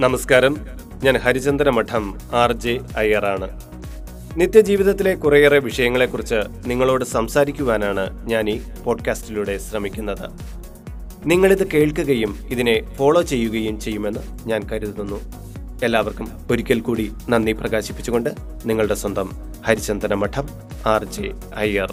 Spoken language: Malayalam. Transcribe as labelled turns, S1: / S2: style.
S1: നമസ്കാരം. ഞാൻ ഹരിചന്ദ്ര മഠം ആർ ജെ അയ്യറാണ് നിത്യജീവിതത്തിലെ കുറേയേറെ വിഷയങ്ങളെക്കുറിച്ച് നിങ്ങളോട് സംസാരിക്കുവാനാണ് ഞാൻ ഈ പോഡ്കാസ്റ്റിലൂടെ ശ്രമിക്കുന്നത്. നിങ്ങളിത് കേൾക്കുകയും ഇതിനെ ഫോളോ ചെയ്യുകയും ചെയ്യുമെന്ന് ഞാൻ കരുതുന്നു. എല്ലാവർക്കും ഒരിക്കൽ കൂടി നന്ദി പ്രകാശിപ്പിച്ചുകൊണ്ട് നിങ്ങളുടെ സ്വന്തം ഹരിചന്ദന മഠം ആർ ജെ അയ്യർ.